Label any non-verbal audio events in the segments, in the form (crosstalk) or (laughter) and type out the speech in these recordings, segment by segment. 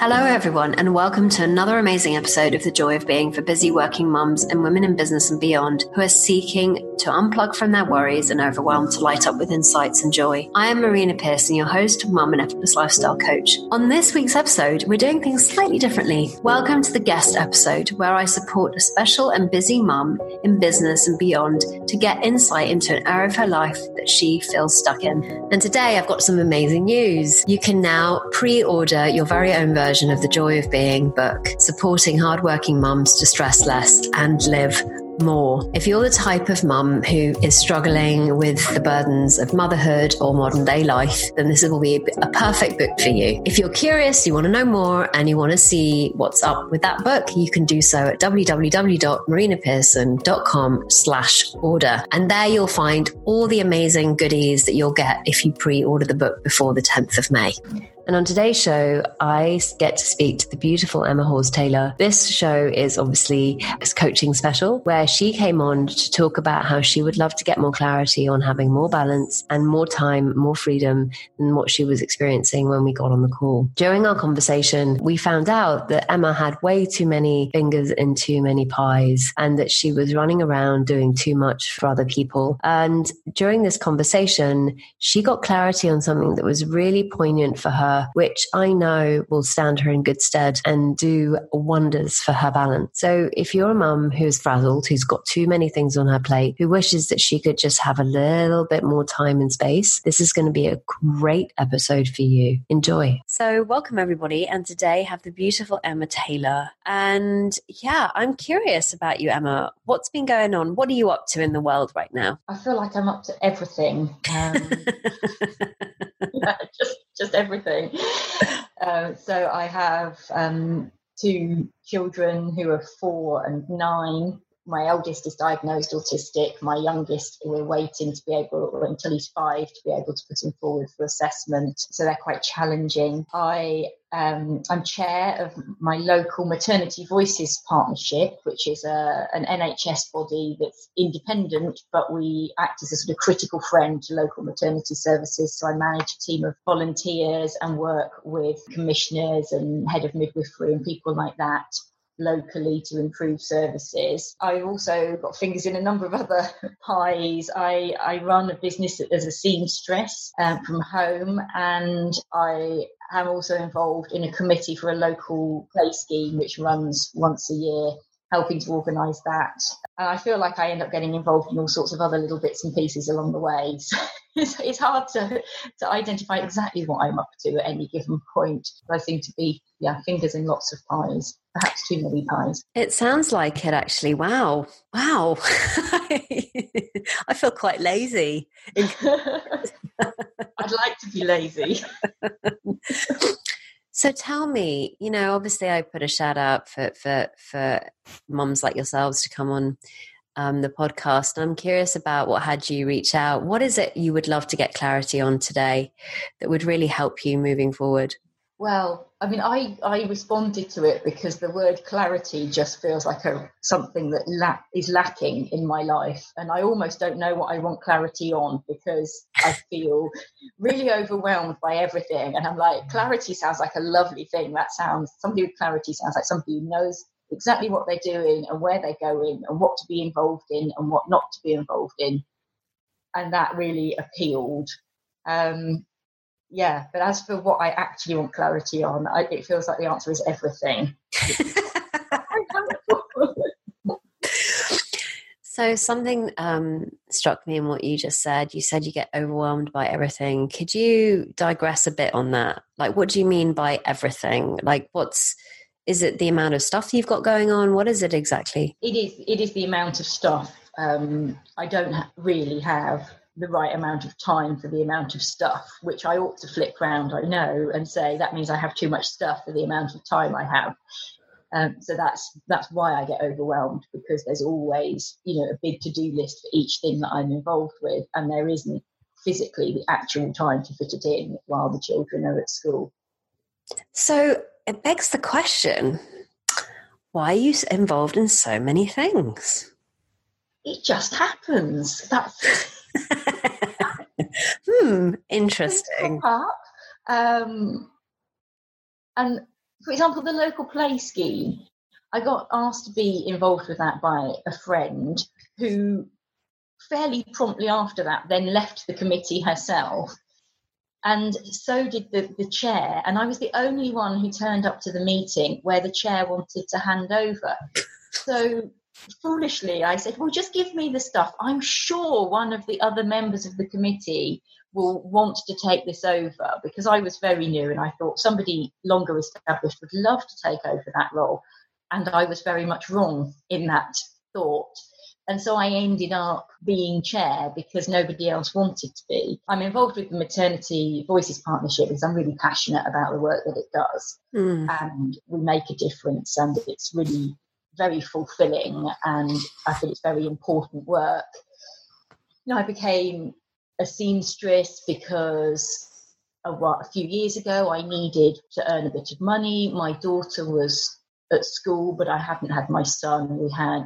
Hello, everyone, and welcome to another amazing episode of The Joy of Being for busy working mums and women in business and beyond who are seeking to unplug from their worries and overwhelm to light up with insights and joy. I am Marina Pearson, your host, mum and effortless lifestyle coach. On this week's episode, we're doing things slightly differently. Welcome to the guest episode where I support a special and busy mum in business and beyond to get insight into an area of her life that she feels stuck in. And today I've got some amazing news. You can now pre order your very own version version of the Joy of Being book, supporting hardworking mums to stress less and live more. If you're the type of mum who is struggling with the burdens of motherhood or modern day life, then this will be a perfect book for you. If you're curious, you want to know more, and you want to see what's up with that book, you can do so at www.marinapearson.com slash order. And there you'll find all the amazing goodies that you'll get if you pre-order the book before the 10th of May. And on today's show, I get to speak to the beautiful Emma Hawes Tayler. This show is obviously a coaching special where she came on to talk about how she would love to get more clarity on having more balance and more time, more freedom than what she was experiencing when we got on the call. During our conversation, we found out that Emma had way too many fingers in too many pies and that she was running around doing too much for other people. And during this conversation, she got clarity on something that was really poignant for her which I know will stand her in good stead and do wonders for her balance. So if you're a mum who's frazzled, who's got too many things on her plate, who wishes that she could just have a little bit more time and space, this is going to be a great episode for you. Enjoy. So welcome everybody. And today have the beautiful Emma Tayler. And yeah, I'm curious about you, Emma. What's been going on? What are you up to in the world right now? I feel like I'm up to everything. (laughs) Um, (laughs) yeah, just just everything. Uh, (laughs) so I have um, two children who are four and nine. My eldest is diagnosed autistic. My youngest, we're waiting to be able, until he's five, to be able to put him forward for assessment. So they're quite challenging. I um, I'm chair of my local Maternity Voices Partnership, which is a, an NHS body that's independent, but we act as a sort of critical friend to local maternity services. So I manage a team of volunteers and work with commissioners and head of midwifery and people like that locally to improve services. I've also got fingers in a number of other (laughs) pies. I, I run a business as a seamstress um, from home, and I am also involved in a committee for a local play scheme which runs once a year helping to organise that. And I feel like I end up getting involved in all sorts of other little bits and pieces along the way. (laughs) So it's, it's hard to, to identify exactly what I'm up to at any given point. But I seem to be, yeah, fingers in lots of pies, perhaps too many pies. It sounds like it actually. Wow. Wow. (laughs) I feel quite lazy. (laughs) I'd like to be lazy. So tell me, you know, obviously I put a shout out for for for moms like yourselves to come on um, the podcast. I'm curious about what had you reach out. What is it you would love to get clarity on today that would really help you moving forward? Well, I mean, I, I responded to it because the word clarity just feels like a something that la- is lacking in my life, and I almost don't know what I want clarity on because I feel really overwhelmed by everything. And I'm like, clarity sounds like a lovely thing. That sounds somebody with clarity sounds like somebody who knows exactly what they're doing and where they're going and what to be involved in and what not to be involved in, and that really appealed. Um, yeah, but as for what I actually want clarity on, I, it feels like the answer is everything. (laughs) so something um, struck me in what you just said. You said you get overwhelmed by everything. Could you digress a bit on that? Like, what do you mean by everything? Like, what's is it the amount of stuff you've got going on? What is it exactly? It is. It is the amount of stuff. Um, I don't ha- really have the right amount of time for the amount of stuff, which I ought to flip round, I know, and say that means I have too much stuff for the amount of time I have. Um, so that's that's why I get overwhelmed because there's always you know a big to do list for each thing that I'm involved with, and there isn't physically the actual time to fit it in while the children are at school. So it begs the question: Why are you involved in so many things? It just happens. That's hmm, interesting. Um, and for example, the local play scheme. I got asked to be involved with that by a friend who fairly promptly after that then left the committee herself and so did the, the chair and i was the only one who turned up to the meeting where the chair wanted to hand over so foolishly i said well just give me the stuff i'm sure one of the other members of the committee will want to take this over because i was very new and i thought somebody longer established would love to take over that role and i was very much wrong in that thought and so I ended up being chair because nobody else wanted to be. I'm involved with the Maternity Voices Partnership because I'm really passionate about the work that it does. Mm. And we make a difference, and it's really very fulfilling. And I think it's very important work. You know, I became a seamstress because a, a few years ago I needed to earn a bit of money. My daughter was at school, but I hadn't had my son. We had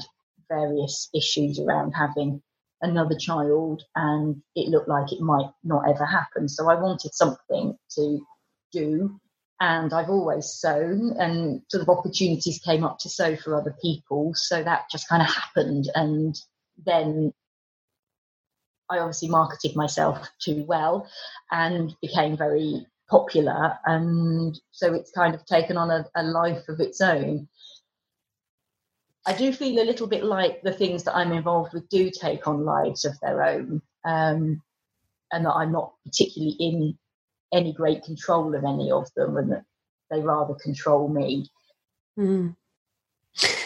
various issues around having another child, and it looked like it might not ever happen. So I wanted something to do, and I've always sewn, and sort of opportunities came up to sew for other people. So that just kind of happened, and then I obviously marketed myself too well and became very popular, and so it's kind of taken on a, a life of its own. I do feel a little bit like the things that I'm involved with do take on lives of their own, um, and that I'm not particularly in any great control of any of them, and that they rather control me. Mm.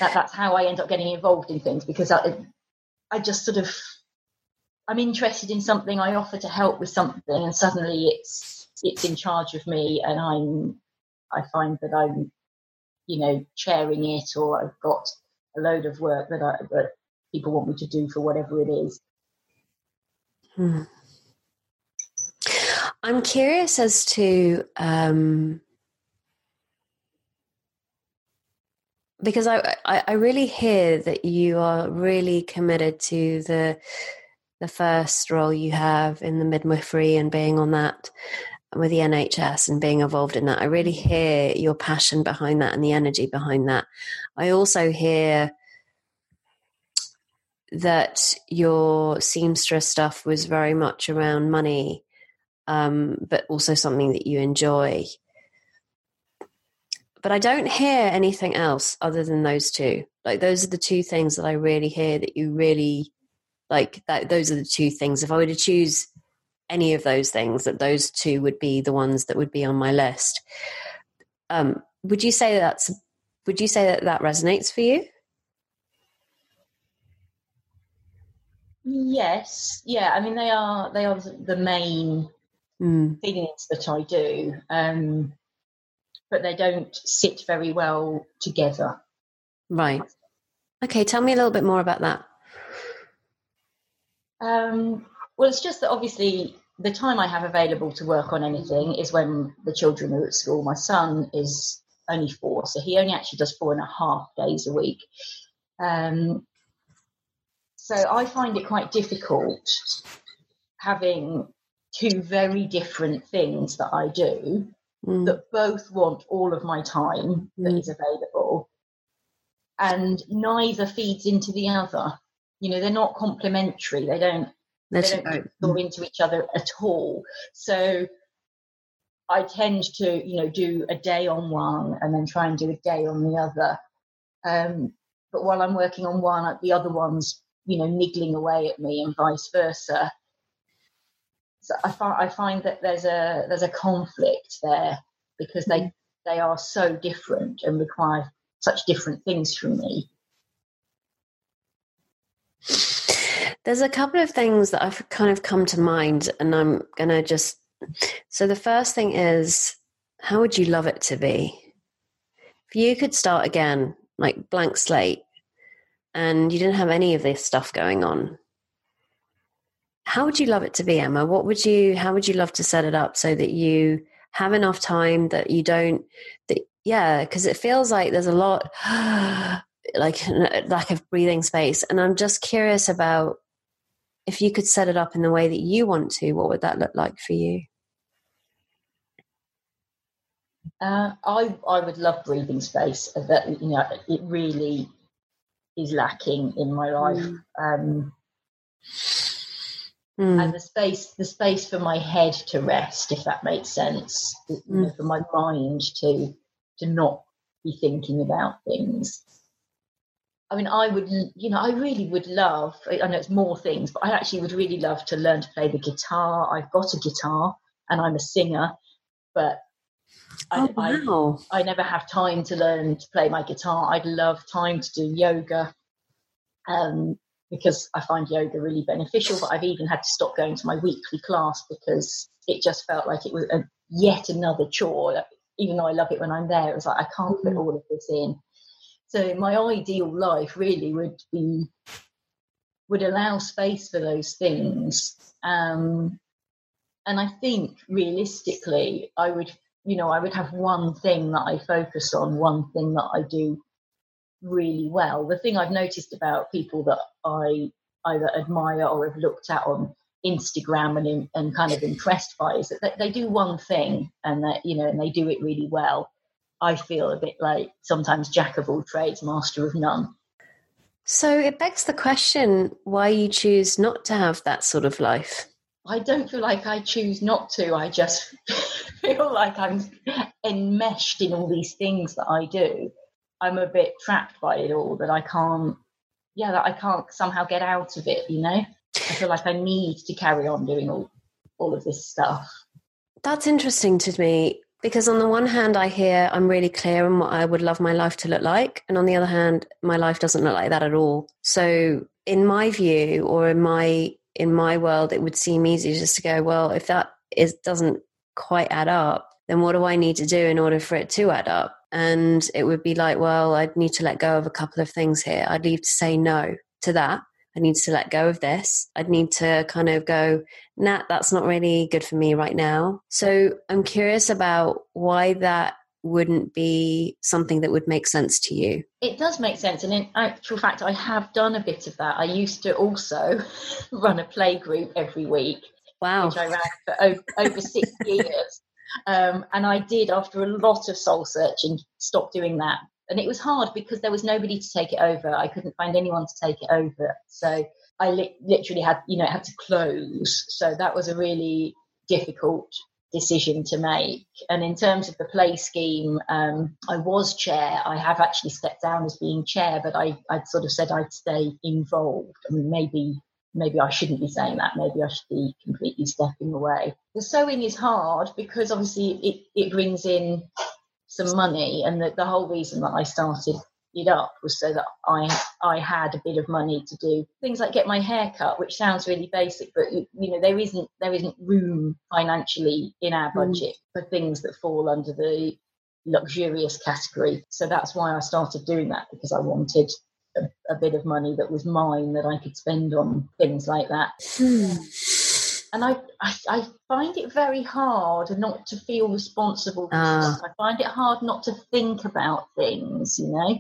That, that's how I end up getting involved in things because I, I just sort of, I'm interested in something, I offer to help with something, and suddenly it's it's in charge of me, and I'm, I find that I'm, you know, chairing it, or I've got a load of work that, I, that people want me to do for whatever it is. Hmm. I'm curious as to um, because I, I, I really hear that you are really committed to the the first role you have in the midwifery and being on that with the NHS and being involved in that. I really hear your passion behind that and the energy behind that. I also hear that your seamstress stuff was very much around money, um, but also something that you enjoy. But I don't hear anything else other than those two. Like those are the two things that I really hear that you really like. That those are the two things. If I were to choose any of those things, that those two would be the ones that would be on my list. Um, would you say that's? Would you say that that resonates for you? Yes, yeah. I mean, they are they are the main mm. things that I do, um, but they don't sit very well together. Right. Okay. Tell me a little bit more about that. Um, well, it's just that obviously the time I have available to work on anything is when the children are at school. My son is only four, so he only actually does four and a half days a week. Um, so I find it quite difficult having two very different things that I do mm. that both want all of my time mm. that is available and neither feeds into the other. You know, they're not complementary. They don't That's they don't go mm. into each other at all. So I tend to, you know, do a day on one and then try and do a day on the other. Um, but while I'm working on one, the other one's you know, niggling away at me and vice versa. So I find I find that there's a there's a conflict there because they mm. they are so different and require such different things from me. There's a couple of things that I've kind of come to mind, and I'm gonna just. So the first thing is, how would you love it to be? If you could start again, like blank slate, and you didn't have any of this stuff going on, how would you love it to be, Emma? What would you, how would you love to set it up so that you have enough time that you don't, that, yeah, because it feels like there's a lot, (gasps) like (laughs) lack of breathing space. And I'm just curious about if you could set it up in the way that you want to, what would that look like for you? Uh, I I would love breathing space. Uh, that you know, it really is lacking in my life. Mm. Um, mm. And the space, the space for my head to rest, if that makes sense, mm. you know, for my mind to to not be thinking about things. I mean, I would, you know, I really would love, I know it's more things, but I actually would really love to learn to play the guitar. I've got a guitar and I'm a singer, but oh, I, wow. I, I, never have time to learn to play my guitar. I'd love time to do yoga um, because I find yoga really beneficial, but I've even had to stop going to my weekly class because it just felt like it was a, yet another chore. Even though I love it when I'm there, it was like, I can't fit mm-hmm. all of this in. So my ideal life really would be would allow space for those things. Um, and I think realistically, I would, you know, I would have one thing that I focus on, one thing that I do really well. The thing I've noticed about people that I either admire or have looked at on Instagram and and kind of impressed by is that they, they do one thing and that you know and they do it really well. I feel a bit like sometimes jack of all trades, master of none. So it begs the question why you choose not to have that sort of life. I don't feel like I choose not to. I just (laughs) feel like I'm enmeshed in all these things that I do. I'm a bit trapped by it all that I can't, yeah, that I can't somehow get out of it, you know? I feel like I need to carry on doing all, all of this stuff. That's interesting to me because on the one hand i hear i'm really clear on what i would love my life to look like and on the other hand my life doesn't look like that at all so in my view or in my in my world it would seem easy just to go well if that is doesn't quite add up then what do i need to do in order for it to add up and it would be like well i'd need to let go of a couple of things here i'd need to say no to that I need to let go of this. I'd need to kind of go, nah, that's not really good for me right now. So I'm curious about why that wouldn't be something that would make sense to you. It does make sense. And in actual fact, I have done a bit of that. I used to also (laughs) run a play group every week. Wow. Which I ran for over, over six years. Um, and I did, after a lot of soul searching, stop doing that and it was hard because there was nobody to take it over. I couldn't find anyone to take it over, so I li- literally had, you know, had to close. So that was a really difficult decision to make. And in terms of the play scheme, um, I was chair. I have actually stepped down as being chair, but I, I'd sort of said I'd stay involved. I mean, maybe maybe I shouldn't be saying that. Maybe I should be completely stepping away. The sewing is hard because obviously it, it brings in some money, and the, the whole reason that I started it up was so that I I had a bit of money to do things like get my hair cut, which sounds really basic, but you know there isn't there isn't room financially in our hmm. budget mm. for things that fall under the luxurious category. So that's why I started doing that because I wanted a, a bit of money that was mine that I could spend on things like that. Mm and I, I, I find it very hard not to feel responsible. Uh, I find it hard not to think about things. You know.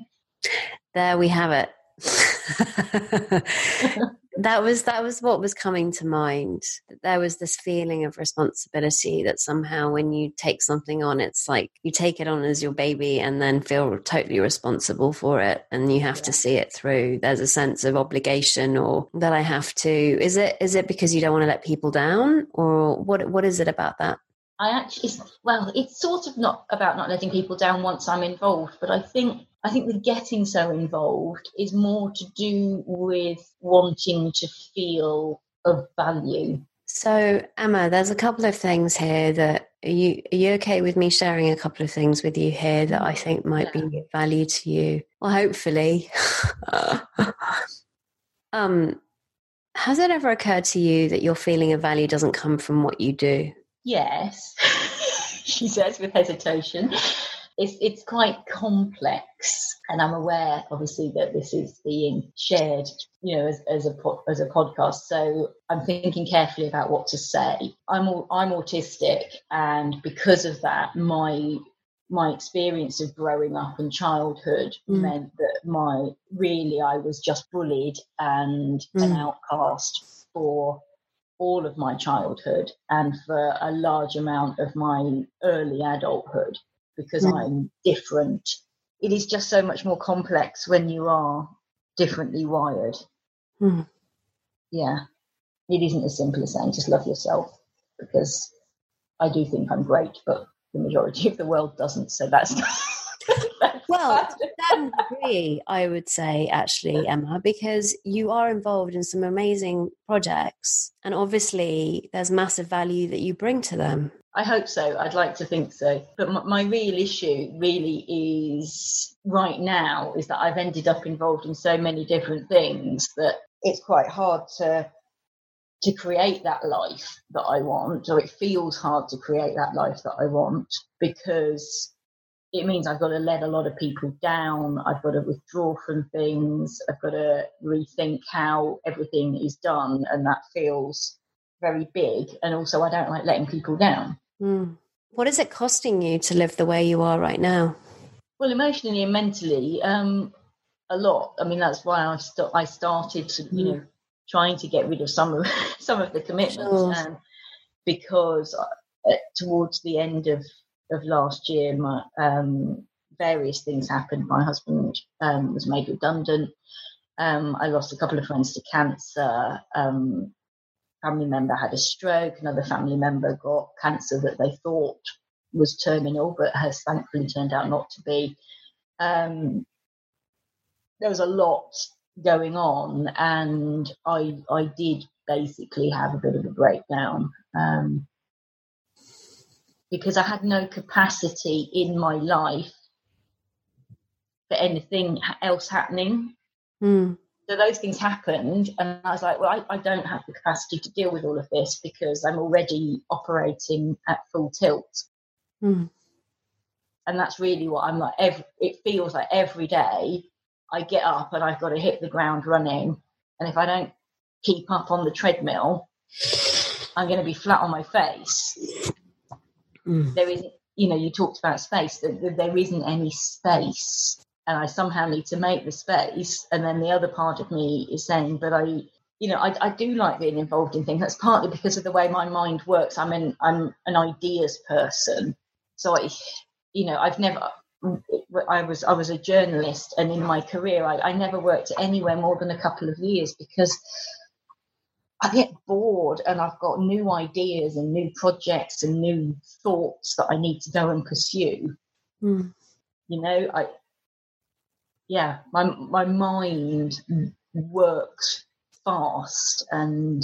There we have it. (laughs) that was that was what was coming to mind there was this feeling of responsibility that somehow when you take something on it's like you take it on as your baby and then feel totally responsible for it and you have yeah. to see it through there's a sense of obligation or that i have to is it is it because you don't want to let people down or what what is it about that I actually, well, it's sort of not about not letting people down once I'm involved, but I think I think the getting so involved is more to do with wanting to feel of value. So, Emma, there's a couple of things here that are you are you okay with me sharing a couple of things with you here that I think might yeah. be of value to you? Well, hopefully. (laughs) um, has it ever occurred to you that your feeling of value doesn't come from what you do? Yes, (laughs) she says with hesitation it's it's quite complex, and I'm aware, obviously, that this is being shared, you know, as, as a as a podcast. So I'm thinking carefully about what to say. I'm I'm autistic, and because of that, my my experience of growing up in childhood mm. meant that my really I was just bullied and mm. an outcast for all of my childhood and for a large amount of my early adulthood because mm. I'm different. It is just so much more complex when you are differently wired. Mm. Yeah, it isn't as simple as saying just love yourself because I do think I'm great, but the majority of the world doesn't. So that's. (laughs) well, to that degree, I would say, actually, Emma, because you are involved in some amazing projects, and obviously, there's massive value that you bring to them. I hope so. I'd like to think so. But my, my real issue really is right now is that I've ended up involved in so many different things that it's quite hard to to create that life that I want, or it feels hard to create that life that I want because it means I've got to let a lot of people down. I've got to withdraw from things. I've got to rethink how everything is done. And that feels very big. And also, I don't like letting people down. Mm. What is it costing you to live the way you are right now? Well, emotionally and mentally, um, a lot. I mean, that's why I, st- I started to, you mm. know, trying to get rid of some of (laughs) some of the commitments, sure. and because uh, towards the end of of last year, my um, various things happened. My husband um, was made redundant. Um, I lost a couple of friends to cancer. Um, family member had a stroke. Another family member got cancer that they thought was terminal, but has thankfully turned out not to be. Um, there was a lot going on, and I I did basically have a bit of a breakdown um, because I had no capacity in my life for anything else happening. Mm. So those things happened, and I was like, well, I, I, don't have the capacity to deal with all of this because I'm already operating at full tilt. Mm. And that's really what I'm like. Every, it feels like every day I get up and I've got to hit the ground running. And if I don't keep up on the treadmill, I'm going to be flat on my face. Mm. There isn't, you know, you talked about space, there, there isn't any space. And I somehow need to make the space. And then the other part of me is saying, but I, you know, I, I do like being involved in things. That's partly because of the way my mind works. I'm an, I'm an ideas person. So I, you know, I've never, I was I was a journalist, and in my career, I, I never worked anywhere more than a couple of years because I get bored and I've got new ideas and new projects and new thoughts that I need to go and pursue. Mm. You know, I yeah, my my mind works fast and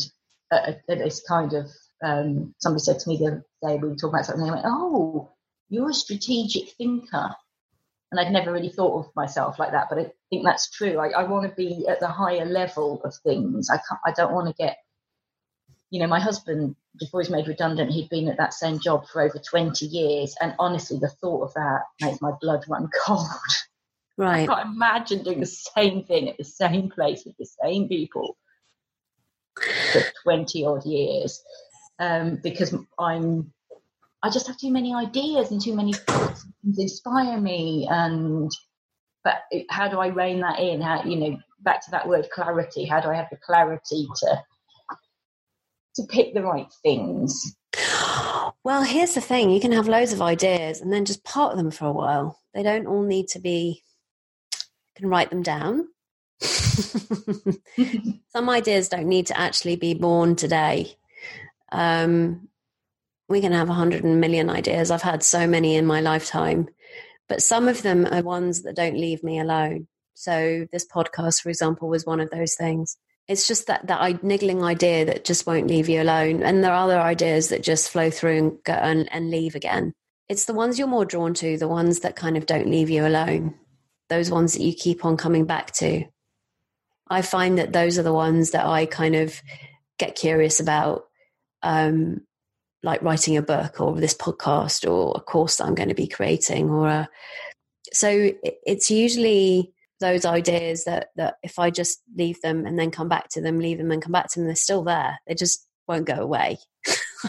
uh, it's kind of um, somebody said to me the other day we were talking about something. They went, "Oh, you're a strategic thinker." and I'd never really thought of myself like that, but I think that's true. I, I want to be at the higher level of things. I can't, I don't want to get, you know, my husband before he's made redundant, he'd been at that same job for over twenty years, and honestly, the thought of that makes my blood run (laughs) cold. Right. I can't imagine doing the same thing at the same place with the same people for twenty odd years, um, because I'm I just have too many ideas and too many to inspire me. And but how do I rein that in? How you know, back to that word clarity. How do I have the clarity to to pick the right things? Well, here's the thing: you can have loads of ideas and then just park them for a while. They don't all need to be. Can write them down. (laughs) Some ideas don't need to actually be born today. Um, we can have a hundred million ideas. I've had so many in my lifetime, but some of them are ones that don't leave me alone. So this podcast, for example, was one of those things. It's just that that niggling idea that just won't leave you alone, and there are other ideas that just flow through and go and, and leave again. It's the ones you're more drawn to, the ones that kind of don't leave you alone, those ones that you keep on coming back to. I find that those are the ones that I kind of get curious about um, like writing a book or this podcast or a course that I'm going to be creating or a, so it's usually those ideas that that if I just leave them and then come back to them, leave them and come back to them, they're still there. They just won't go away.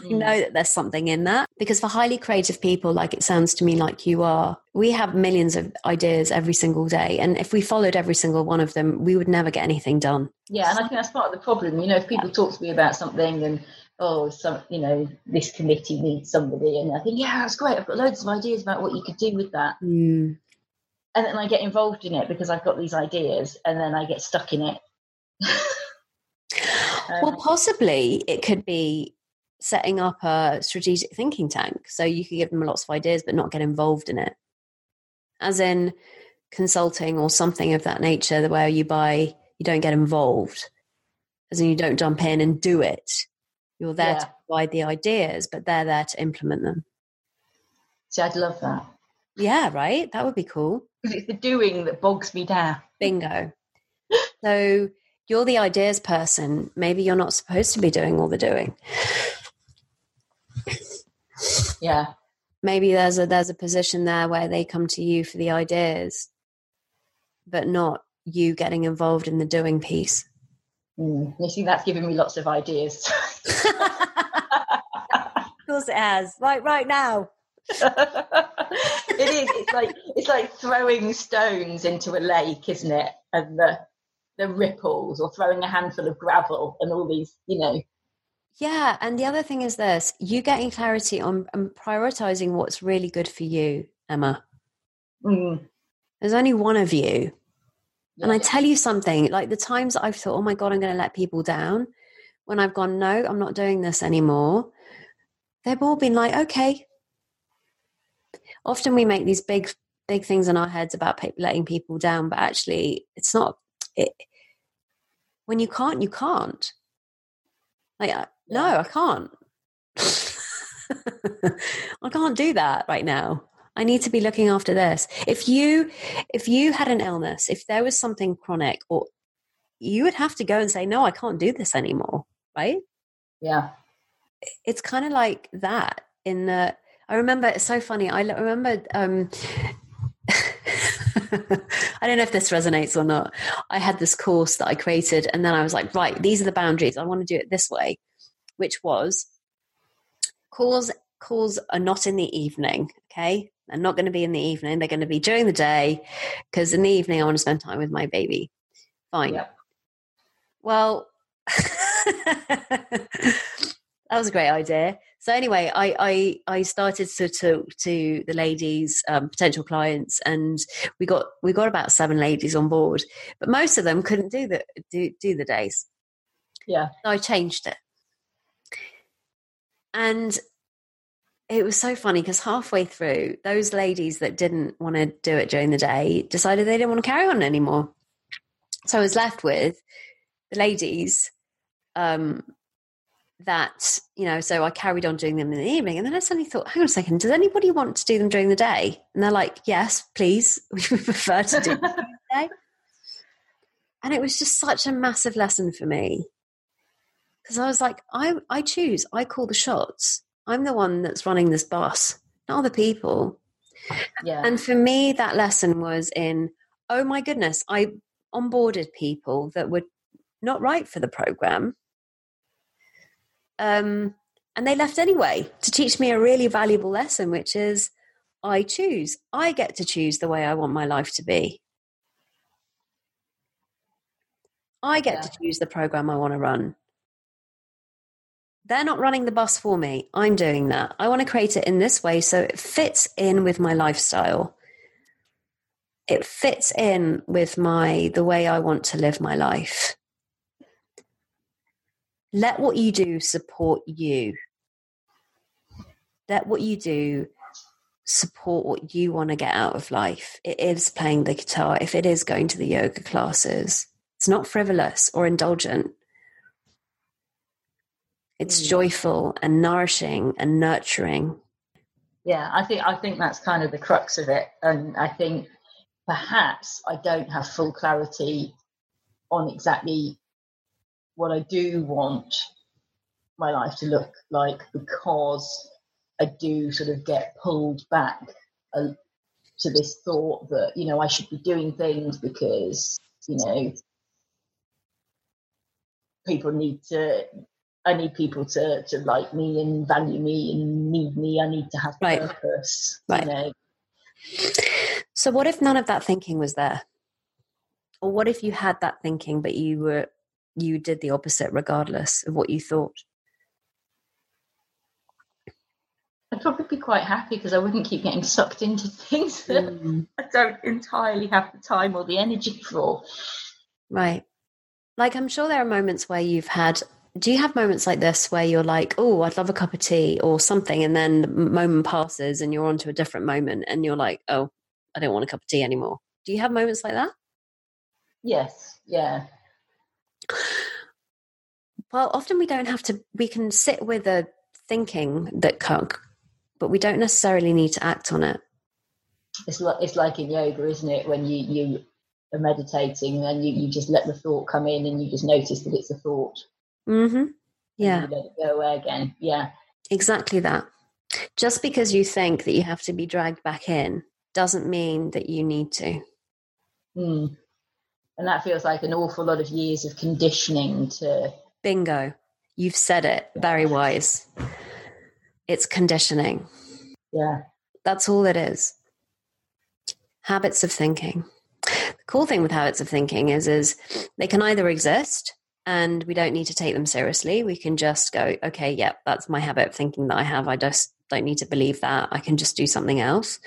I know that there's something in that because for highly creative people, like it sounds to me like you are, we have millions of ideas every single day. And if we followed every single one of them, we would never get anything done. Yeah, and I think that's part of the problem. You know, if people talk to me about something and oh, some, you know, this committee needs somebody. And I think, yeah, that's great. I've got loads of ideas about what you could do with that. Mm. And then I get involved in it because I've got these ideas and then I get stuck in it. (laughs) well, um, possibly it could be setting up a strategic thinking tank. So you could give them lots of ideas, but not get involved in it. As in consulting or something of that nature, the where you buy, you don't get involved, as in you don't jump in and do it. You're there yeah. to provide the ideas, but they're there to implement them. See, I'd love that. Yeah, right? That would be cool. Because it's the doing that bogs me down. Bingo. so you're the ideas person. Maybe you're not supposed to be doing all the doing. Yeah. Maybe there's a there's a position there where they come to you for the ideas, but not you getting involved in the doing piece. Mm, you see, that's giving me lots of ideas. (laughs) of course, it has. Right, right now. it is. It's like it's like throwing stones into a lake, isn't it? And the the ripples, or throwing a handful of gravel, and all these, you know. Yeah, and the other thing is this: you getting clarity on and prioritizing what's really good for you, Emma. Mm. There's only one of you. And I tell you something, like the times I've thought, oh my God, I'm going to let people down, when I've gone, no, I'm not doing this anymore, they've all been like, okay. Often we make these big, big things in our heads about letting people down, but actually, it's not. It, when you can't, you can't. Like, yeah. No, I can't. (laughs) I can't do that right now. I need to be looking after this. If you if you had an illness, if there was something chronic or you would have to go and say, No, I can't do this anymore, right? Yeah. It's kind of like that in the I remember it's so funny. I remember um (laughs) I don't know if this resonates or not. I had this course that I created, and then I was like, right, these are the boundaries. I want to do it this way, which was calls calls are not in the evening. Okay, they're not going to be in the evening. They're going to be during the day because in the evening I want to spend time with my baby. Fine. Yep. Well, (laughs) that was a great idea. So anyway, I I, I started to talk to the ladies, um, potential clients, and we got we got about seven ladies on board, but most of them couldn't do the do do the days. Yeah, so I changed it, and it was so funny because halfway through, those ladies that didn't want to do it during the day decided they didn't want to carry on anymore. So I was left with the ladies um, that, you know, so I carried on doing them in the evening. And then I suddenly thought, hang on a second, does anybody want to do them during the day? And they're like, yes, please. (laughs) We prefer to do them. And it was just such a massive lesson for me. Because I was like, I, I choose, I call the shots I'm the one that's running this bus, not other people. Yeah. And for me, that lesson was in, oh my goodness, I onboarded people that were not right for the program. Um, and they left anyway to teach me a really valuable lesson, which is I choose. I get to choose the way I want my life to be. I get yeah. to choose the program I want to run. They're not running the bus for me. I'm doing that. I want to create it in this way so it fits in with my lifestyle. It fits in with my the way I want to live my life. Let what you do support you. Let what you do support what you want to get out of life. It is playing the guitar, if it is going to the yoga classes. It's not frivolous or indulgent. It's mm. joyful and nourishing and nurturing. Yeah, I think I think that's kind of the crux of it, and I think perhaps I don't have full clarity on exactly what I do want my life to look like because I do sort of get pulled back uh, to this thought that you know I should be doing things because you know people need to I need people to to like me and value me and need me. I need to have right. purpose. Right. You know? So what if none of that thinking was there? Or what if you had that thinking but you were you did the opposite regardless of what you thought? I'd probably be quite happy because I wouldn't keep getting sucked into (laughs) things that mm. I don't entirely have the time or the energy for. Right. Like, I'm sure there are moments where you've had. Do you have moments like this where you're like, oh, I'd love a cup of tea or something, and then the moment passes and you're on to a different moment and you're like, oh, I don't want a cup of tea anymore? Do you have moments like that? Yes. Yeah. Well, often we don't have to, we can sit with a thinking that cook, but we don't necessarily need to act on it. It's like, it's like in yoga, isn't it? When you, you are meditating and you, you just let the thought come in and you just notice that it's a thought. Mm-hmm. Yeah. let it go away again. Yeah. Exactly that. Just because you think that you have to be dragged back in doesn't mean that you need to. Mm. And that feels like an awful lot of years of conditioning to. Bingo. You've said it. Very wise. It's conditioning. Yeah. That's all it is. Habits of thinking. The cool thing with habits of thinking is is they can either exist and we don't need to take them seriously. We can just go, okay, yep, yeah, that's my habit of thinking that I have. I just don't need to believe that. I can just do something else.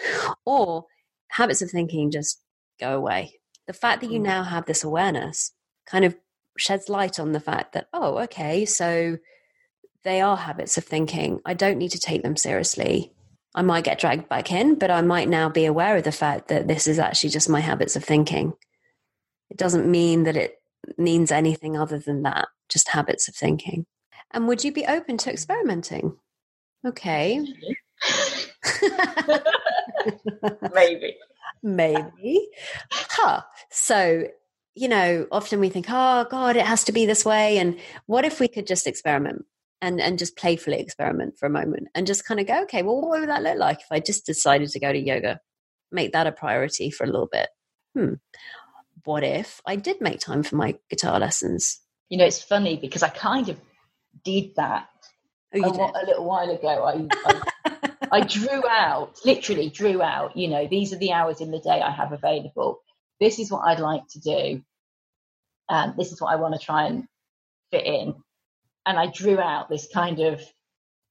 Or habits of thinking just go away the fact that you mm. now have this awareness kind of sheds light on the fact that, oh, okay, so they are habits of thinking. I don't need to take them seriously. I might get dragged back in, but I might now be aware of the fact that this is actually just my habits of thinking. It doesn't mean that it means anything other than that, just habits of thinking. And would you be open to experimenting? Okay. (laughs) Maybe. Maybe. Huh. So, you know, often we think, oh God, it has to be this way. And what if we could just experiment and, and just playfully experiment for a moment and just kind of go, okay, well, what would that look like if I just decided to go to yoga? Make that a priority for a little bit. Hmm. What if I did make time for my guitar lessons? You know, it's funny because I kind of did that oh, a, a, little while ago. I, I (laughs) I drew out, literally drew out, you know, these are the hours in the day I have available. This is what I'd like to do. Um, this is what I want to try and fit in. And I drew out this kind of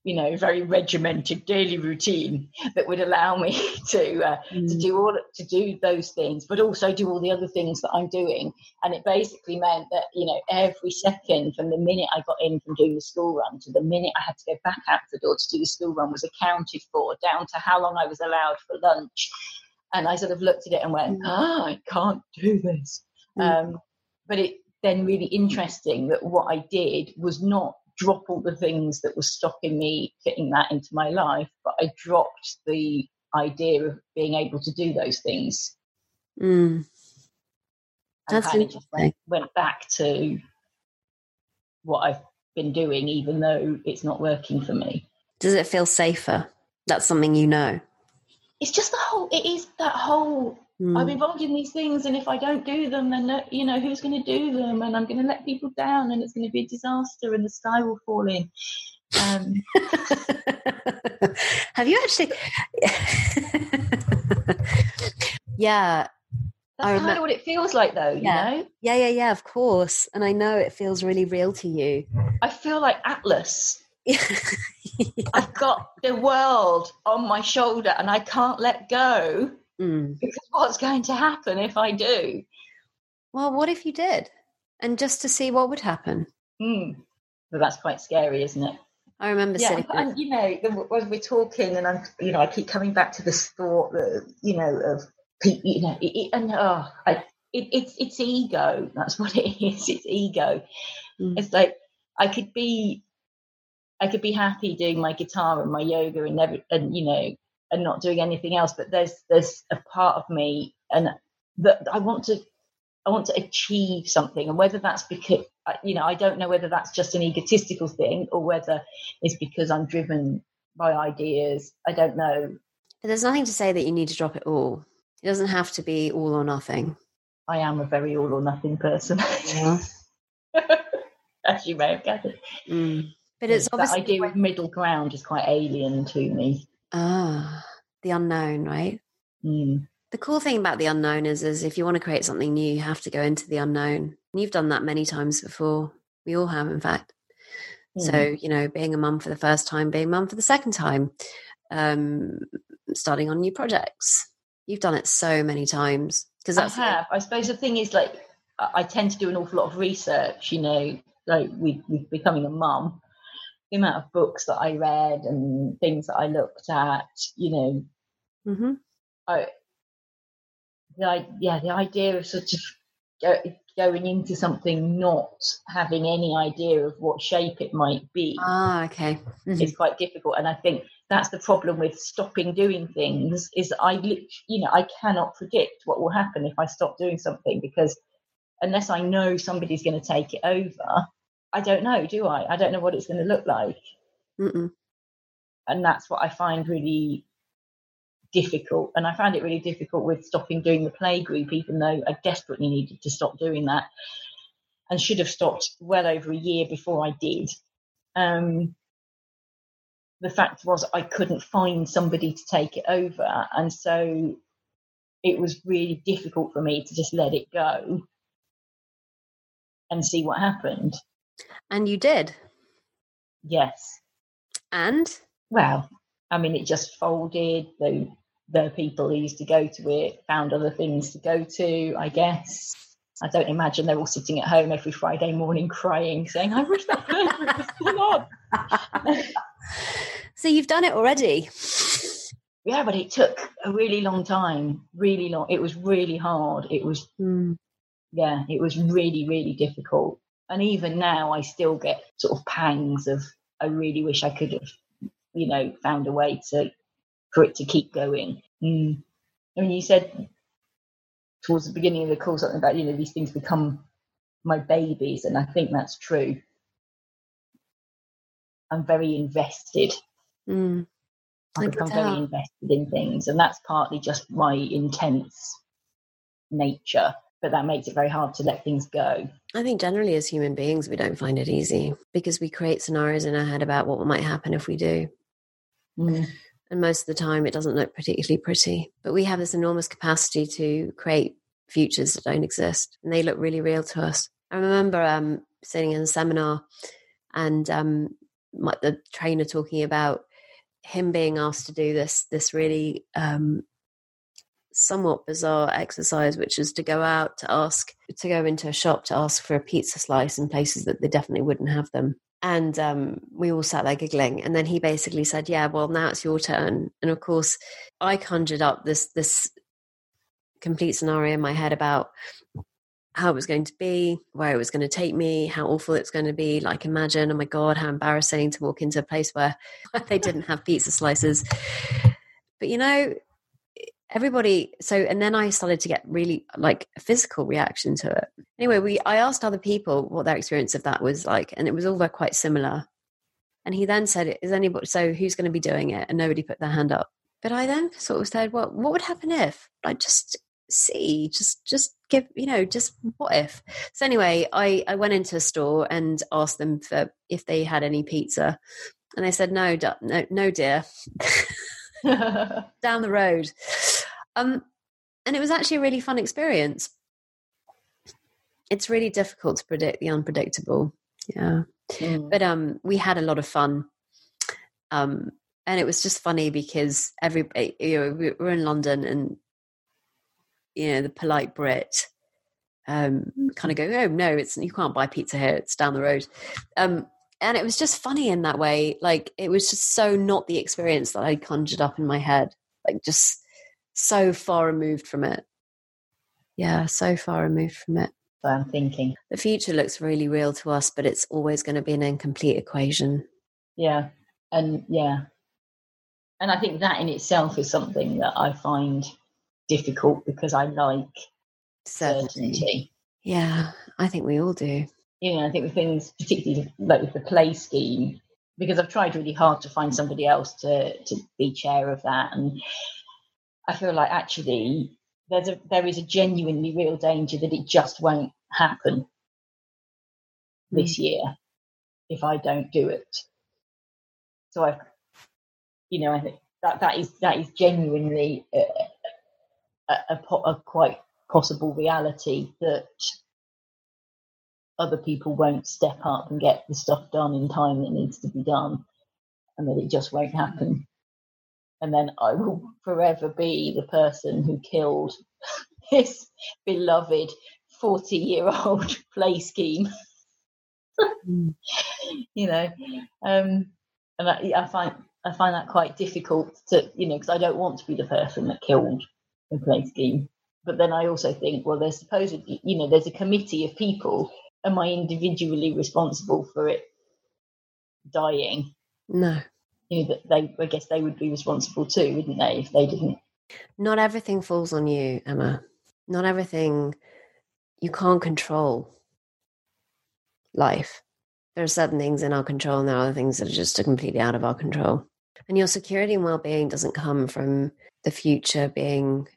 you know very regimented daily routine that would allow me (laughs) to uh, mm. to do all to do those things but also do all the other things that I'm doing and it basically meant that you know every second from the minute I got in from doing the school run to the minute I had to go back out the door to do the school run was accounted for down to how long I was allowed for lunch and I sort of looked at it and went mm. ah I can't do this mm. um, but it then really interesting that what I did was not drop all the things that were stopping me fitting that into my life, but I dropped the idea of being able to do those things. Mm. That's kind of just went, went back to what I've been doing, even though it's not working for me. Does it feel safer? That's something you know. It's just the whole. It is that whole Mm. I'm involved in these things, and if I don't do them, then you know who's going to do them, and I'm going to let people down, and it's going to be a disaster, and the sky will fall in. Um, (laughs) Have you actually? (laughs) yeah, that's kind of what it feels like, though. You yeah. know? Yeah, yeah, yeah. Of course, and I know it feels really real to you. I feel like Atlas. (laughs) yeah. I've got the world on my shoulder, and I can't let go. Mm. Because what's going to happen if I do? Well, what if you did? And just to see what would happen. Mm. Well, that's quite scary, isn't it? I remember yeah, sitting. And, you know, when we're talking, and I'm, you know, I keep coming back to this thought that, you know, of you know, it, and oh, I, it, it's it's ego. That's what it (laughs) is. It's ego. Mm. It's like I could be, I could be happy doing my guitar and my yoga and never, and you know, and not doing anything else. But there's there's a part of me and that I want to I want to achieve something, and whether that's because you know I don't know whether that's just an egotistical thing or whether it's because I'm driven by ideas. I don't know. But there's nothing to say that you need to drop it all. It doesn't have to be all or nothing. I am a very all or nothing person. Yeah. (laughs) As you may have gathered. Mm. But it's obviously the idea of middle ground is quite alien to me. Ah, the unknown, right? Mm. The cool thing about the unknown is, is if you want to create something new, you have to go into the unknown. And you've done that many times before. We all have, in fact. Mm. So, you know, being a mum for the first time, being mum for the second time, um, starting on new projects. You've done it so many times because that's I have. I suppose the thing is, like, I tend to do an awful lot of research. You know, like with, with becoming a mum, the amount of books that I read and things that I looked at. You know, mm-hmm. I, the yeah, the idea of sort of go, going into something not having any idea of what shape it might be ah okay mm-hmm. is quite difficult and i think that's the problem with stopping doing things is i you know i cannot predict what will happen if i stop doing something because unless i know somebody's going to take it over i don't know do i i don't know what it's going to look like Mm-mm. and that's what i find really difficult. And I found it really difficult with stopping doing the play group, even though I desperately needed to stop doing that and should have stopped well over a year before I did. Um, the fact was, I couldn't find somebody to take it over. And so it was really difficult for me to just let it go and see what happened. And you did? Yes. And? Well, I mean, it just folded. The the people who used to go to it found other things to go to. I guess. I don't imagine they're all sitting at home every Friday morning crying, saying, "I wish that was still on." so you've done it already. Yeah, but it took a really long time. Really long. It was really hard. It was. Mm. Yeah, it was really, really difficult. And even now, I still get sort of pangs of, I really wish I could have you know, found a way to for it to keep going. Mm. I mean, you said towards the beginning of the call something about you know these things become my babies, and I think that's true. I'm very invested. Mm. I become very invested in things, and that's partly just my intense nature but that makes it very hard to let things go. I think generally as human beings, we don't find it easy because we create scenarios in our head about what might happen if we do. Mm. And most of the time, it doesn't look particularly pretty. But we have this enormous capacity to create futures that don't exist, and they look really real to us. I remember um, sitting in a seminar and um, my, the trainer talking about him being asked to do this this really um, somewhat bizarre exercise, which is to go out to ask to go into a shop to ask for a pizza slice in places that they definitely wouldn't have them. And um, we all sat there giggling. And then he basically said yeah well now it's your turn. And of course i conjured up this this complete scenario in my head about how it was going to be where it was going to take me how awful it's going to be. Like imagine oh my god how embarrassing to walk into a place where (laughs) they didn't have pizza slices. But you know everybody so and then i started to get really like a physical reaction to it. Anyway we i asked other people what their experience of that was like and it was all very quite similar. And he then said is anybody so who's going to be doing it? And nobody put their hand up. But i then sort of said well what would happen if? I just see just just give you know just what if? So anyway i i went into a store and asked them for if they had any pizza. And they said no no no dear. (laughs) (laughs) Down the road um, and it was actually a really fun experience. It's really difficult to predict the unpredictable. Yeah. Mm. But um, we had a lot of fun. Um, and it was just funny because everybody, you know, we were in London and, you know, the polite Brit um, kind of go, oh, no, it's you can't buy pizza here. It's down the road. Um, and it was just funny in that way. Like it was just so not the experience that I conjured up in my head. Like just so far removed from it. Yeah, so far removed from it. So I'm thinking. The future looks really real to us, but it's always going to be an incomplete equation. Yeah. And yeah. And I think that in itself is something that I find difficult because I like certainty. certainty. Yeah, I think we all do. You know, I think with things, particularly like with the play scheme, because I've tried really hard to find somebody else to to be chair of that, and I feel like actually there's a there is a genuinely real danger that it just won't happen mm. this year if I don't do it. So I, you know, I think that that is that is genuinely a, a, a, a quite possible reality that other people won't step up and get the stuff done in time that needs to be done, and that it just won't happen. And then I will (laughs) forever be the person who killed (laughs) this beloved 40 year old (laughs) play scheme. You know, um, and I, I, find I find that quite difficult to, you know, because I don't want to be the person that killed the play scheme. But then I also think, well, there's supposedly, you know, there's a committee of people. Am I individually responsible for it dying? No. You know, that they, I guess they would be responsible too, wouldn't they, if they didn't? Not everything falls on you, Emma. Not everything you can't control life. There are certain things in our control, and there are other things that are just completely out of our control. And your security and well being doesn't come from the future being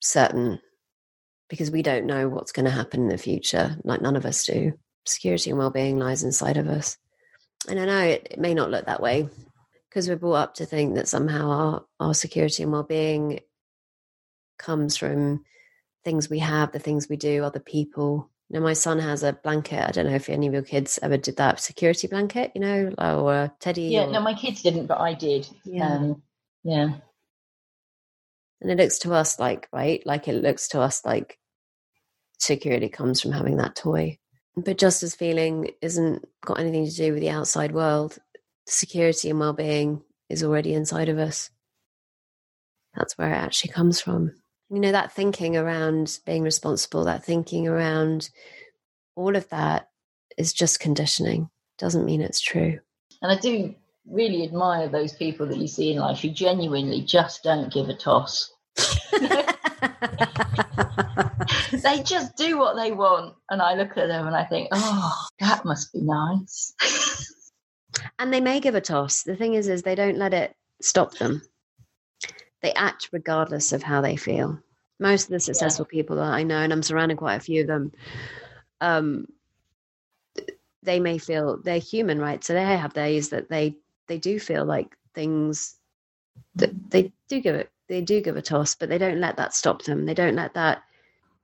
certain because we don't know what's going to happen in the future, like none of us do. Security and well being lies inside of us. And I know it, it may not look that way because we're brought up to think that somehow our, our security and well being comes from things we have, the things we do, other people. You Now, my son has a blanket. I don't know if any of your kids ever did that security blanket, you know, or a teddy. Yeah, or... no, my kids didn't, but I did. Yeah. Um, yeah. And it looks to us like, right? Like it looks to us like security comes from having that toy. But just as feeling isn't got anything to do with the outside world, security and well being is already inside of us. That's where it actually comes from. You know that thinking around being responsible that thinking around all of that is just conditioning. Doesn't mean it's true. And i do really admire those people that you see in life who genuinely just don't give a toss (laughs) (laughs) (laughs) (laughs) they just do what they want and i look at them and i think oh that must be nice (laughs) and they may give a toss the thing is is they don't let it stop them they act regardless of how they feel. Most of the successful yeah. people that I know, and I'm surrounded quite a few of them, um, they may feel they're human, right? So they have days that they they do feel like things that they do give it they do give a toss, but they don't let that stop them. They don't let that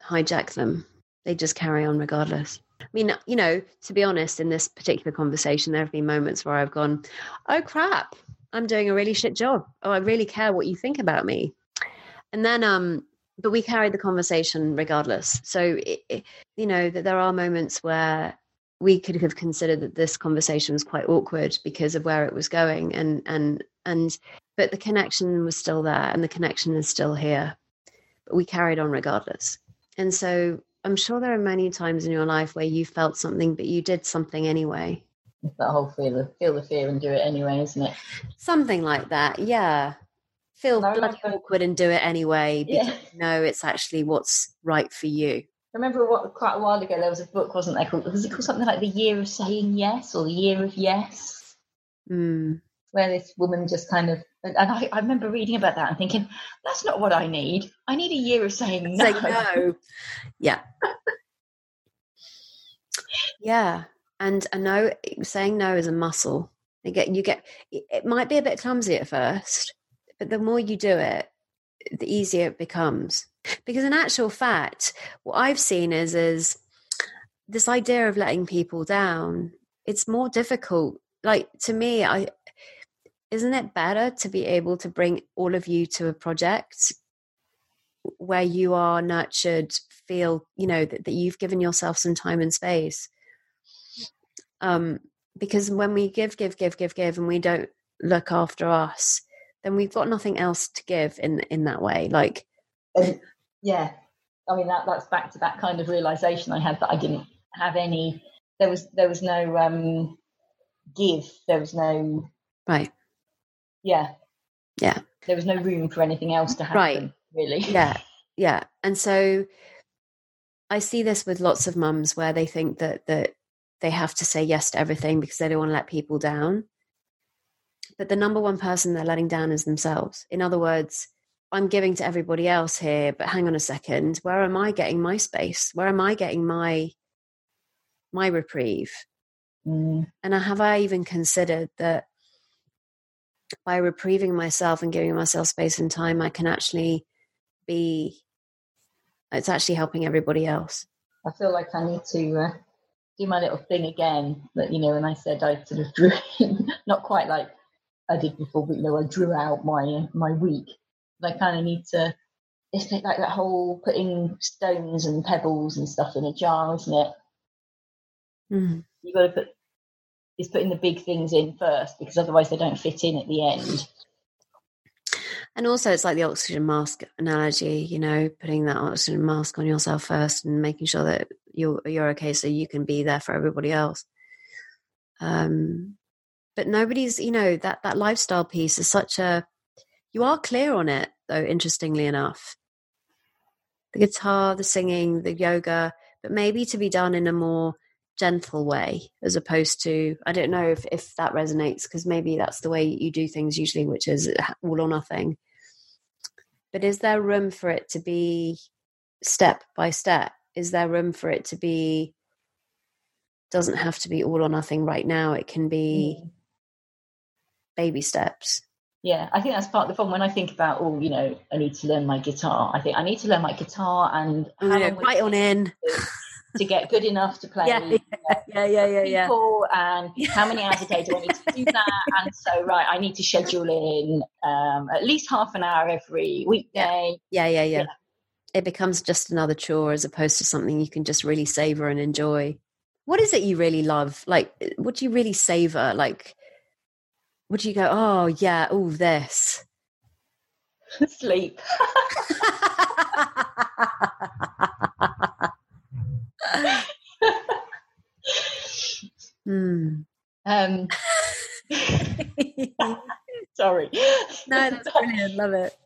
hijack them. They just carry on regardless. I mean, you know, to be honest, in this particular conversation, there have been moments where I've gone, "Oh crap, I'm doing a really shit job. Oh, I really care what you think about me. And then, um, but we carried the conversation regardless. So, it, it, you know, that there are moments where we could have considered that this conversation was quite awkward because of where it was going, and and and, but the connection was still there, and the connection is still here. But we carried on regardless. And so, I'm sure there are many times in your life where you felt something, but you did something anyway It's that whole feel the feel the fear and do it anyway, isn't it? Something like that, yeah. Feel bloody remember, awkward and do it anyway because yeah. you know it's actually what's right for you. I remember what quite a while ago there was a book, wasn't there? Called was it called something like the Year of Saying Yes or the Year of Yes? Mm. Where this woman just kind of and I, I, remember reading about that and thinking, that's not what I need. I need a year of saying (laughs) no. Say no. Yeah. yeah and a no saying no is a muscle you get you get it might be a bit clumsy at first but the more you do it the easier it becomes because in actual fact what i've seen is is this idea of letting people down it's more difficult like to me i isn't it better to be able to bring all of you to a project where you are nurtured feel you know that, that you've given yourself some time and space um, because when we give, give, give, give, give, and we don't look after us, then we've got nothing else to give in in that way. Like, yeah, I mean that that's back to that kind of realization I had that I didn't have any. There was there was no um, give. There was no right. Yeah, yeah. There was no room for anything else to happen. Right. Really. Yeah, yeah. And so I see this with lots of mums where they think that that they have to say yes to everything because they don't want to let people down. But the number one person they're letting down is themselves. In other words, I'm giving to everybody else here, but hang on a second, where am I getting my space? Where am I getting my my reprieve? Mm. And have I even considered that by reprieving myself and giving myself space and time, I can actually be, it's actually helping everybody else. I feel like I need to uh, do my little thing again. That you know, and I said I sort of drew, (laughs) not quite like I did before, but you know, I drew out my my week. I kind of need to. It's like that whole putting stones and pebbles and stuff in a jar, isn't it? Mm. You got to put is putting the big things in first because otherwise they don't fit in at the end. And also, it's like the oxygen mask analogy, you know, putting that oxygen mask on yourself first and making sure that you're you're okay, so you can be there for everybody else. Um, but nobody's, you know, that that lifestyle piece is such a. You are clear on it, though. Interestingly enough, the guitar, the singing, the yoga, but maybe to be done in a more gentle way as opposed to i don't know if, if that resonates because maybe that's the way you do things usually which is all or nothing. But is there room for it to be step by step? Is there room for it to be doesn't have to be all or nothing right now it can be mm. baby steps? Yeah i think that's part of the problem. When i think about oh you know i need to learn my guitar i think i need to learn my guitar and oh, yeah, right on in to get good enough to play (laughs) yeah, yeah, yeah, yeah, yeah, people and how many hours a day do I need to do that? (laughs) And so, right, I need to schedule in um, at least half an hour every weekday. Yeah, yeah, yeah, yeah. It becomes just another chore as opposed to something you can just really savor and enjoy. What is it you really love? Like, what do you really savor? Like, would you go, oh, yeah, oh, this? (laughs) Sleep. Hmm. Um, (laughs) sorry. No, that's brilliant. Love it.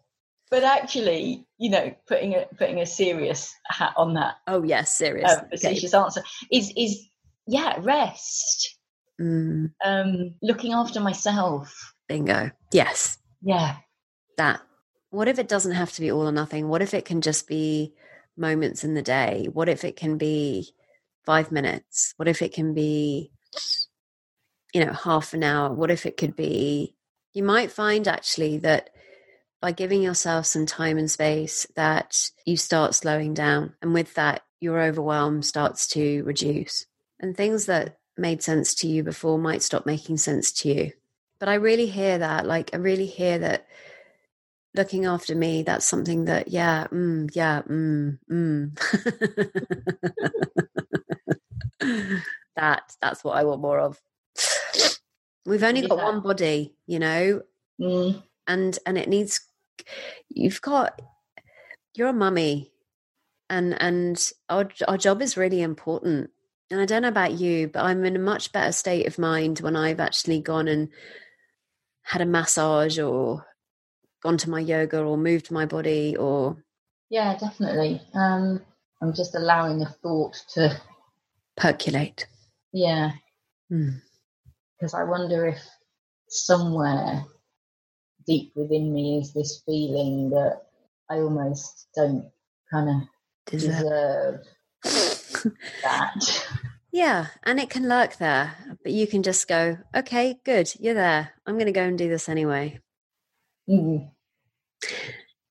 But actually, you know, putting a putting a serious hat on that. Oh yes, serious. Um, facetious okay. answer is is yeah, rest. Mm. Um, looking after myself. Bingo. Yes. Yeah. That. What if it doesn't have to be all or nothing? What if it can just be moments in the day? What if it can be five minutes? What if it can be, you know, half an hour? What if it could be, you might find actually that by giving yourself some time and space that you start slowing down. And with that, your overwhelm starts to reduce. And things that made sense to you before might stop making sense to you. But I really hear that. Like, I really hear that looking after me that's something that yeah mm, yeah mm, mm. (laughs) that that's what i want more of. (sighs) We've only got one body you know? Mm. and and it needs you've got you're a mummy. And and our our job is really important. And i don't know about you but i'm in a much better state of mind when i've actually gone and had a massage or gone to my yoga or moved my body or yeah definitely. Um i'm just allowing the thought to percolate yeah hmm. because i wonder if somewhere deep within me is this feeling that i almost don't kind of deserve, deserve that (laughs) yeah and it can lurk there but you can just go okay good you're there i'm going to go and do this anyway Mm.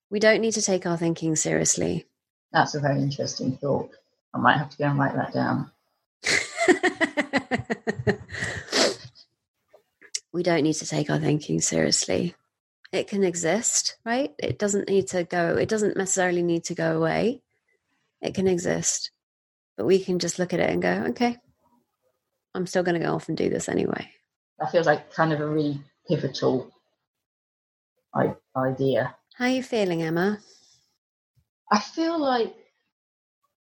We don't need to take our thinking seriously. That's a very interesting thought. I might have to go and write that down. (laughs) we don't need to take our thinking seriously. It can exist, right? It doesn't need to go, it doesn't necessarily need to go away. It can exist. But we can just look at it and go, okay, I'm still going to go off and do this anyway. That feels like kind of a really pivotal idea. How are you feeling, Emma? I feel like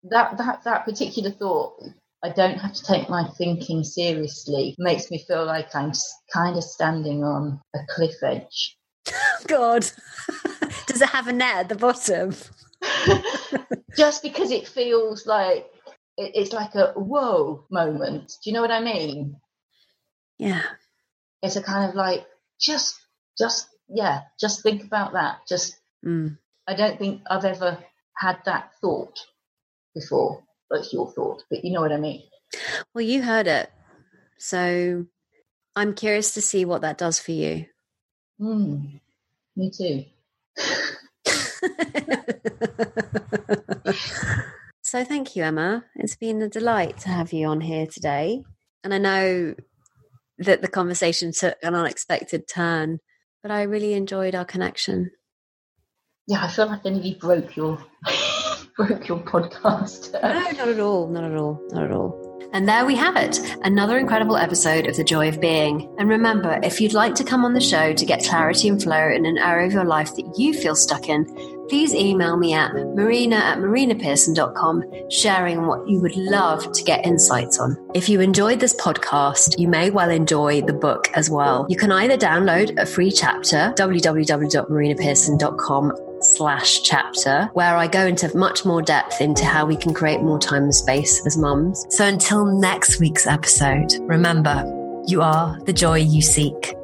that that that particular thought. I don't have to take my thinking seriously. Makes me feel like I'm kind of standing on a cliff edge. (laughs) God, (laughs) does it have a net at the bottom? (laughs) Just because it feels like it's like a whoa moment. Do you know what I mean? Yeah. It's a kind of like just just yeah, just think about that. Just, mm. I don't think I've ever had that thought before. That's your thought, but you know what I mean. Well, you heard it. So I'm curious to see what that does for you. Mm, me too. (laughs) so thank you, Emma. It's been a delight to have you on here today. And I know that the conversation took an unexpected turn, but I really enjoyed our connection. Yeah, I feel like I nearly broke your broke your podcast. (laughs) no, not at all. Not at all. Not at all. And there we have it, another incredible episode of The Joy of Being. And remember, if you'd like to come on the show to get clarity and flow in an area of your life that you feel stuck in, please email me at marina at marinapearson.com, sharing what you would love to get insights on. If you enjoyed this podcast, you may well enjoy the book as well. You can either download a free chapter, www.marinapearson.com slash chapter where I go into much more depth into how we can create more time and space as mums. So until next week's episode, remember, you are the joy you seek.